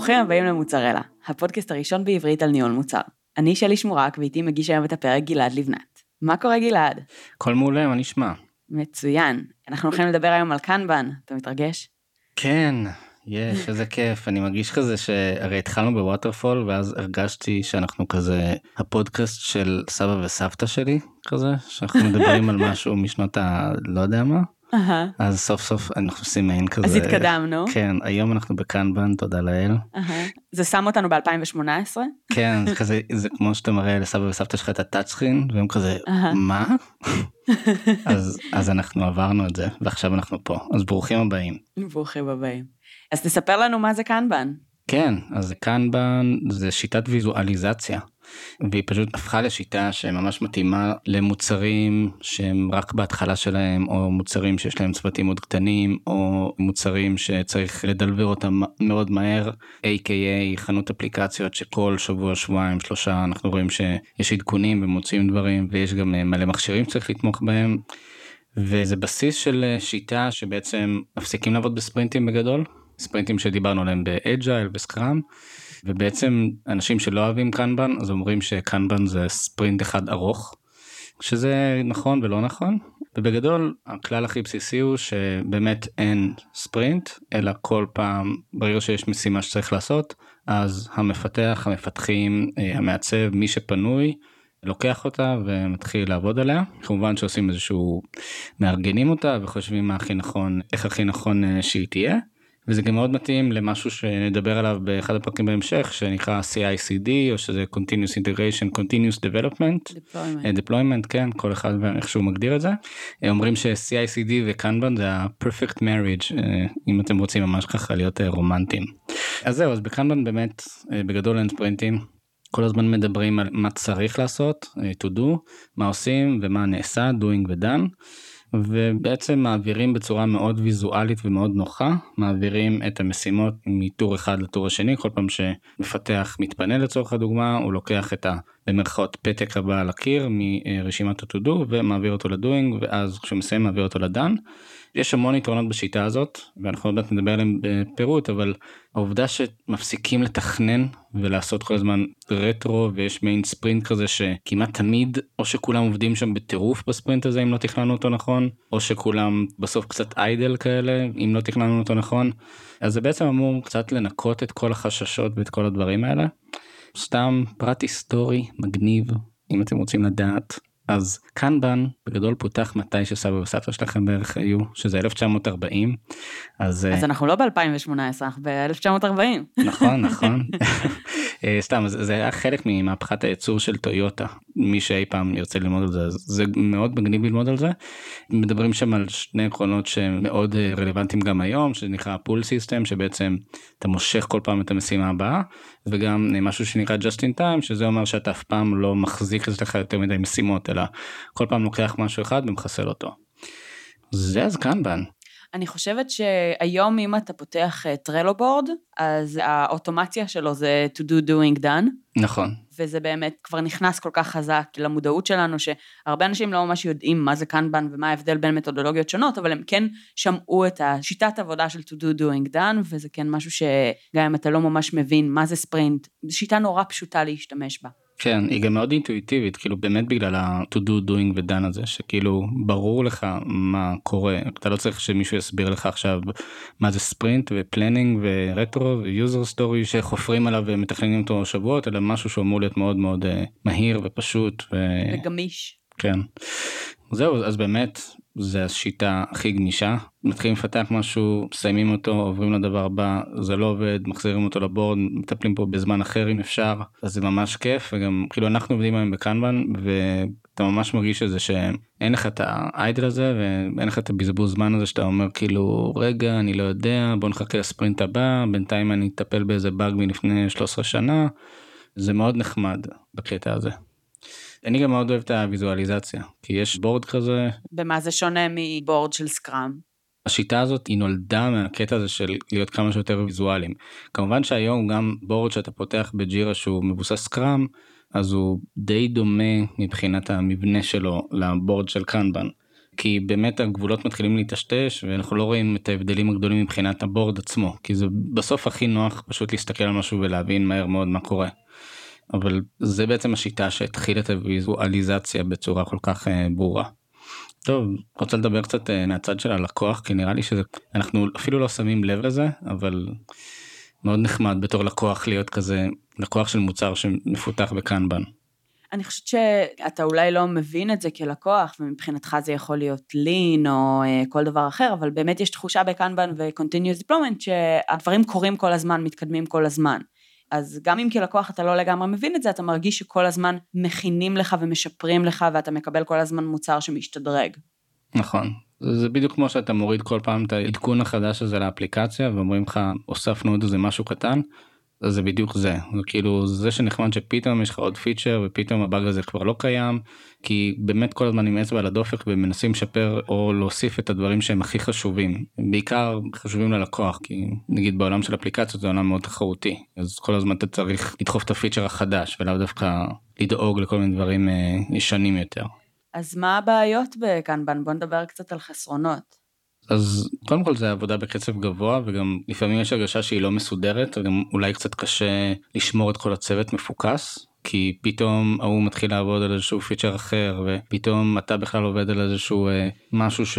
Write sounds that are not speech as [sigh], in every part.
ברוכים הבאים למוצרלה, הפודקאסט הראשון בעברית על ניהול מוצר. אני שלי שמורק ואיתי מגיש היום את הפרק גלעד לבנת. מה קורה גלעד? הכל מעולה, מה נשמע? מצוין. אנחנו הולכים לדבר היום על קנבן, אתה מתרגש? כן, יש, איזה כיף. אני מרגיש כזה שהרי התחלנו בווטרפול ואז הרגשתי שאנחנו כזה הפודקאסט של סבא וסבתא שלי כזה, שאנחנו מדברים על [laughs] משהו משנות ה... לא יודע מה. אהה. אז סוף סוף אנחנו עושים מעין כזה. אז התקדמנו. כן, היום אנחנו בקנבן, תודה לאל. אהה. זה שם אותנו ב-2018? כן, זה כזה, זה כמו שאתה מראה לסבא וסבתא שלך את הטאצ' סקרין, והם כזה, אהה. מה? [laughs] אז, אז אנחנו עברנו את זה, ועכשיו אנחנו פה. אז ברוכים הבאים. ברוכים הבאים. אז תספר לנו מה זה קנבן. כן, אז קנבן זה שיטת ויזואליזציה, והיא פשוט הפכה לשיטה שממש מתאימה למוצרים שהם רק בהתחלה שלהם, או מוצרים שיש להם צוותים מאוד קטנים, או מוצרים שצריך לדלבר אותם מאוד מהר, a.k.a חנות אפליקציות שכל שבוע, שבועיים, שלושה אנחנו רואים שיש עדכונים ומוצאים דברים, ויש גם אה, מלא מכשירים שצריך לתמוך בהם. וזה בסיס של אה, שיטה שבעצם מפסיקים לעבוד בספרינטים בגדול, ספרינטים שדיברנו עליהם באג'ייל וסקראם ובעצם אנשים שלא אוהבים קנבן אז אומרים שקנבן זה ספרינט אחד ארוך שזה נכון ולא נכון ובגדול הכלל הכי בסיסי הוא שבאמת אין ספרינט אלא כל פעם ברגע שיש משימה שצריך לעשות אז המפתח המפתחים אה, המעצב מי שפנוי לוקח אותה ומתחיל לעבוד עליה כמובן שעושים איזשהו מארגנים אותה וחושבים מה הכי נכון איך הכי נכון אה, שהיא תהיה. וזה גם מאוד מתאים למשהו שנדבר עליו באחד הפרקים בהמשך שנקרא CICD או שזה continuous integration continuous development Deployment. אה, deployment כן כל אחד ואיך שהוא מגדיר את זה אה, אומרים ש-CICD וקנבן זה ה-perfect marriage אה, אם אתם רוצים ממש ככה להיות רומנטיים. אז זהו אז בקנבן באמת בגדול אין ספרינטים כל הזמן מדברים על מה צריך לעשות to do מה עושים ומה נעשה doing ו-done. ובעצם מעבירים בצורה מאוד ויזואלית ומאוד נוחה מעבירים את המשימות מטור אחד לטור השני כל פעם שמפתח מתפנה לצורך הדוגמה הוא לוקח את ה... במרכאות פתק הבא על הקיר מרשימת ה-to-do ומעביר אותו לדוינג ואז כשהוא מסיים מעביר אותו לדן. יש המון יתרונות בשיטה הזאת ואנחנו עוד מעט נדבר עליהם בפירוט אבל העובדה שמפסיקים לתכנן ולעשות כל הזמן רטרו ויש מיין ספרינט כזה שכמעט תמיד או שכולם עובדים שם בטירוף בספרינט הזה אם לא תכננו אותו נכון או שכולם בסוף קצת איידל כאלה אם לא תכננו אותו נכון אז זה בעצם אמור קצת לנקות את כל החששות ואת כל הדברים האלה. סתם פרט היסטורי מגניב אם אתם רוצים לדעת אז קנבן בגדול פותח מתי שסבא וסבתא שלכם בערך היו שזה 1940 אז, אה, אז אנחנו לא ב-2018, אנחנו ב-1940. נכון נכון אה, [laughs] סתם אז זה היה חלק ממהפכת הייצור של טויוטה מי שאי פעם ירצה ללמוד על זה זה מאוד מגניב ללמוד על זה מדברים שם על שני עקרונות שהם מאוד אה, רלוונטיים גם היום שנקרא pull system שבעצם אתה מושך כל פעם את המשימה הבאה וגם אה, משהו שנקרא just in time שזה אומר שאתה אף פעם לא מחזיק אצלך יותר מדי משימות אלא כל פעם לוקח משהו אחד ומחסל אותו. זה אז קנבן. אני חושבת שהיום אם אתה פותח טרלו בורד, אז האוטומציה שלו זה to do doing done. נכון וזה באמת כבר נכנס כל כך חזק למודעות שלנו, שהרבה אנשים לא ממש יודעים מה זה קנבן ומה ההבדל בין מתודולוגיות שונות, אבל הם כן שמעו את השיטת עבודה של to do doing done, וזה כן משהו שגם אם אתה לא ממש מבין מה זה ספרינט, זו שיטה נורא פשוטה להשתמש בה. כן היא גם מאוד אינטואיטיבית כאילו באמת בגלל ה-to do doing ו done הזה שכאילו ברור לך מה קורה אתה לא צריך שמישהו יסביר לך עכשיו מה זה sprint ו planning ו retro ו user story שחופרים עליו ומתכננים אותו שבועות אלא משהו שאמור להיות מאוד מאוד אה, מהיר ופשוט. ו... וגמיש. כן. זהו אז באמת זה השיטה הכי גמישה מתחילים לפתח משהו מסיימים אותו עוברים לדבר הבא זה לא עובד מחזירים אותו ל board מטפלים פה בזמן אחר אם אפשר אז זה ממש כיף וגם כאילו אנחנו עובדים היום בקנבן ואתה ממש מרגיש את זה שאין לך את ה idle הזה ואין לך את הבזבוז זמן הזה שאתה אומר כאילו רגע אני לא יודע בוא נחכה לספרינט הבא בינתיים אני אטפל באיזה באג מלפני 13 שנה זה מאוד נחמד בקטע הזה. אני גם מאוד אוהב את הוויזואליזציה כי יש בורד כזה במה זה שונה מבורד של סקראם? השיטה הזאת היא נולדה מהקטע הזה של להיות כמה שיותר ויזואליים. כמובן שהיום גם בורד שאתה פותח בג'ירה שהוא מבוסס קראם אז הוא די דומה מבחינת המבנה שלו לבורד של קנבן. כי באמת הגבולות מתחילים להיטשטש ואנחנו לא רואים את ההבדלים הגדולים מבחינת הבורד עצמו כי זה בסוף הכי נוח פשוט להסתכל על משהו ולהבין מהר מאוד מה קורה. אבל זה בעצם השיטה שהתחילה את הוויזואליזציה בצורה כל כך uh, ברורה. טוב רוצה לדבר קצת uh, מהצד של הלקוח כי נראה לי שזה אנחנו אפילו לא שמים לב לזה אבל מאוד נחמד בתור לקוח להיות כזה לקוח של מוצר שמפותח בקנבן. אני חושבת שאתה אולי לא מבין את זה כלקוח, ומבחינתך זה יכול להיות לין או uh, כל דבר אחר, אבל באמת יש תחושה בקנבן ו-continuous deployment שהדברים קורים כל הזמן, מתקדמים כל הזמן. אז גם אם כלקוח אתה לא לגמרי מבין את זה, אתה מרגיש שכל הזמן מכינים לך ומשפרים לך ואתה מקבל כל הזמן מוצר שמשתדרג. נכון. זה בדיוק כמו שאתה מוריד כל פעם את העדכון החדש הזה לאפליקציה ואומרים לך הוספנו עוד איזה משהו קטן זה בדיוק זה זה כאילו זה שנחמד שפתאום יש לך עוד feature ופתאום הבאג הזה כבר לא קיים כי באמת כל הזמן עם אצבע על הדופק ומנסים לשפר או להוסיף את הדברים שהם הכי חשובים בעיקר חשובים ללקוח כי נגיד בעולם של אפליקציות זה עולם מאוד תחרותי אז כל הזמן אתה צריך לדחוף את ה feature החדש ולאו דווקא לדאוג לכל מיני דברים אה, ישנים יותר. אז מה הבעיות בקנבן בוא נדבר קצת על חסרונות. אז קודם כל זה עבודה בקצב גבוה וגם לפעמים יש הרגשה שהיא לא מסודרת וגם אולי קצת קשה לשמור את כל הצוות מפוקס כי פתאום ההוא מתחיל לעבוד על איזשהו feature אחר ופתאום אתה בכלל עובד על איזשהו אה, משהו ש...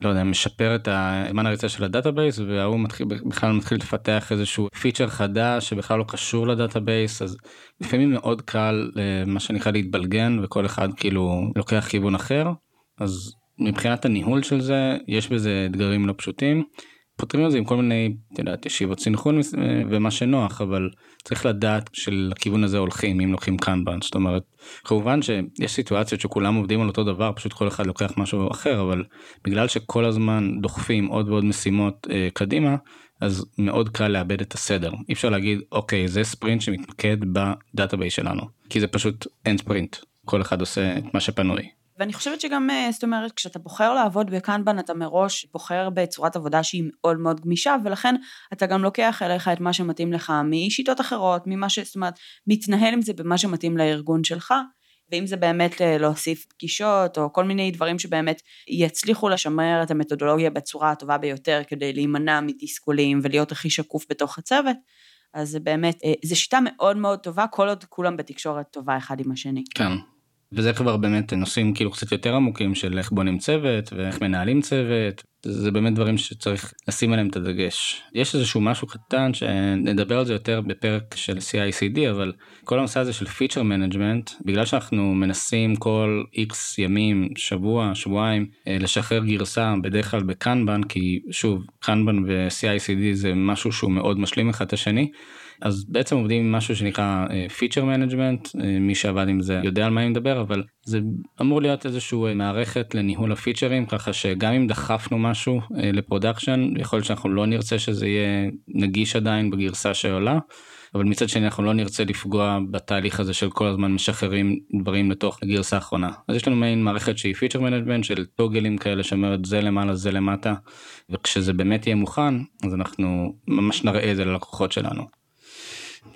לא יודע, משפר את הזמן הריצה של ה database וההוא מתחיל בכלל מתחיל לפתח איזשהו פיצ'ר חדש שבכלל לא קשור ל database אז לפעמים מאוד קל אה, מה שנקרא להתבלגן וכל אחד כאילו לוקח כיוון אחר אז מבחינת הניהול של זה יש בזה אתגרים לא פשוטים. פותרים את זה עם כל מיני את יודעת, ישיבות סינכרון ומה שנוח אבל צריך לדעת שלכיוון הזה הולכים אם לוקחים Kanban זאת אומרת כמובן שיש סיטואציות שכולם עובדים על אותו דבר פשוט כל אחד לוקח משהו אחר אבל בגלל שכל הזמן דוחפים עוד ועוד משימות אה, קדימה אז מאוד קל לאבד את הסדר אי אפשר להגיד אוקיי זה ספרינט שמתמקד ב database שלנו כי זה פשוט אין ספרינט כל אחד עושה את מה שפנוי. ואני חושבת שגם, אה, זאת אומרת, כשאתה בוחר לעבוד ב Kanban, אתה מראש בוחר בצורת עבודה שהיא מאוד מאוד גמישה, ולכן אתה גם לוקח אליך את מה שמתאים לך משיטות אחרות, ממה ש... זאת אומרת, מתנהל עם זה במה שמתאים לארגון שלך, ואם זה באמת אה, להוסיף פגישות, או כל מיני דברים שבאמת יצליחו לשמר את המתודולוגיה בצורה הטובה ביותר, כדי להימנע מתסכולים ולהיות הכי שקוף בתוך הצוות, אז זה באמת, אה, זו שיטה מאוד מאוד טובה, כל עוד כולם בתקשורת טובה אחד עם השני. כן. וזה כבר באמת נושאים כאילו קצת יותר עמוקים של איך בונים צוות ואיך מנהלים צוות זה באמת דברים שצריך לשים עליהם את הדגש. יש איזשהו משהו קטן שנדבר על זה יותר בפרק של CICD אבל כל הנושא הזה של feature management בגלל שאנחנו מנסים כל איקס ימים שבוע שבועיים אה, לשחרר גרסה בדרך כלל ב Kanban כי שוב Kanban ו-CICD זה משהו שהוא מאוד משלים אחד את השני. אז בעצם עובדים עם משהו שנקרא feature uh, management מי שעבד עם זה יודע על מה אני מדבר אבל זה אמור להיות איזשהו uh, מערכת לניהול הפיצ'רים ככה שגם אם דחפנו משהו uh, ל production יכול להיות שאנחנו לא נרצה שזה יהיה נגיש עדיין בגרסה שעולה. אבל מצד שני אנחנו לא נרצה לפגוע בתהליך הזה של כל הזמן משחררים דברים לתוך הגרסה האחרונה. אז יש לנו מעין מערכת שהיא feature management של טוגלים כאלה שאומרת זה למעלה זה למטה וכשזה באמת יהיה מוכן אז אנחנו ממש נראה את זה ללקוחות שלנו.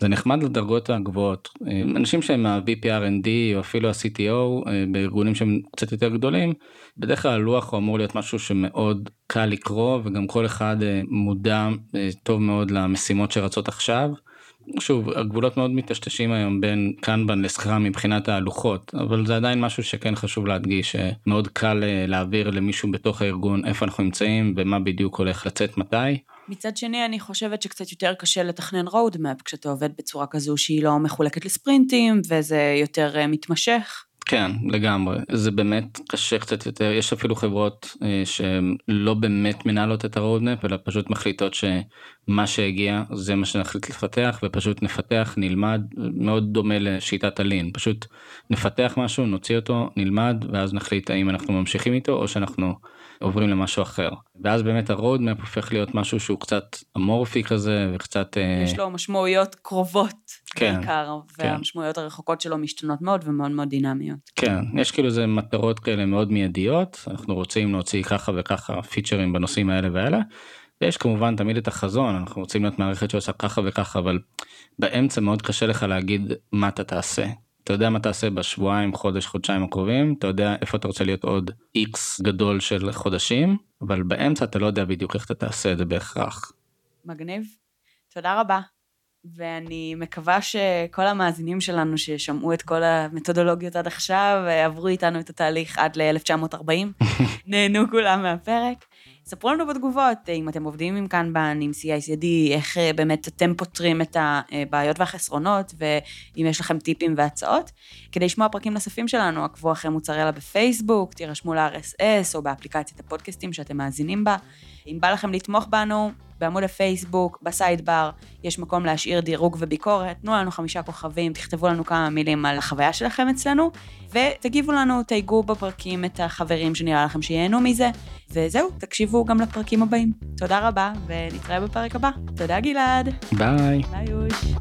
זה נחמד לדרגות הגבוהות אה, אנשים שהם ה-VP R&D או אפילו ה-CTO אה, בארגונים שהם קצת יותר גדולים בדרך כלל הלוח הוא אמור להיות משהו שמאוד קל לקרוא וגם כל אחד אה, מודע טוב מאוד למשימות שרצות עכשיו. שוב הגבולות מאוד מטשטשים היום בין קנבן לסקראם מבחינת הלוחות אבל זה עדיין משהו שכן חשוב להדגיש שמאוד קל להעביר למישהו בתוך הארגון איפה אנחנו נמצאים ומה בדיוק הולך לצאת מתי. מצד שני, אני חושבת שקצת יותר קשה לתכנן roadmap כשאתה עובד בצורה כזו שהיא לא מחולקת לספרינטים, וזה יותר אה, מתמשך. כן לגמרי זה באמת קשה קצת יותר יש אפילו חברות אה, שלא באמת מנהלות את הרודנפ אלא פשוט מחליטות שמה שהגיע זה מה שנחליט לפתח ופשוט נפתח נלמד מאוד דומה לשיטת ה Lean פשוט נפתח משהו נוציא אותו נלמד ואז נחליט האם אנחנו ממשיכים איתו או שאנחנו עוברים למשהו אחר ואז באמת ה roadmap הופך להיות משהו שהוא קצת אמורפי כזה וקצת אה, יש לו משמעויות קרובות כן, בעיקר כן. והמשמעויות הרחוקות שלו משתנות מאוד ומאוד מאוד דינמיות. כן יש כאילו זה מטרות כאלה מאוד מיידיות אנחנו רוצים להוציא ככה וככה פיצ'רים בנושאים האלה והאלה. יש כמובן תמיד את החזון אנחנו רוצים להיות מערכת שעושה ככה וככה אבל באמצע מאוד קשה לך להגיד מה אתה תעשה אתה יודע מה תעשה בשבועיים, חודש, חודשיים הקרובים, אתה יודע איפה אתה רוצה להיות עוד איקס גדול של חודשים, אבל באמצע אתה לא יודע בדיוק איך אתה תעשה את זה בהכרח. מגניב. תודה רבה. ואני מקווה שכל המאזינים שלנו ששמעו את כל המתודולוגיות עד עכשיו, עברו איתנו את התהליך עד ל-1940, [laughs] נהנו כולם מהפרק. ספרו לנו בתגובות אם אתם עובדים עם קנבן, עם CICD, איך אה, באמת אתם פותרים את הבעיות והחסרונות, ואם יש לכם טיפים והצעות. כדי לשמוע פרקים נוספים שלנו, עקבו אחרי מוצרלה בפייסבוק, תירשמו ל-RSS או באפליקציית הפודקאסטים שאתם מאזינים בה. אם בא לכם לתמוך בנו, בעמוד הפייסבוק, בסיידבר, יש מקום להשאיר דירוג וביקורת, תנו לנו חמישה כוכבים, תכתבו לנו כמה מילים על החוויה שלכם אצלנו, ותגיבו לנו, תייגו בפרקים את החברים שנראה לכם שייהנו מזה, וזהו, תקשיבו גם לפרקים הבאים. תודה רבה, ונתראה בפרק הבא. תודה גלעד. ביי. ביי יוש.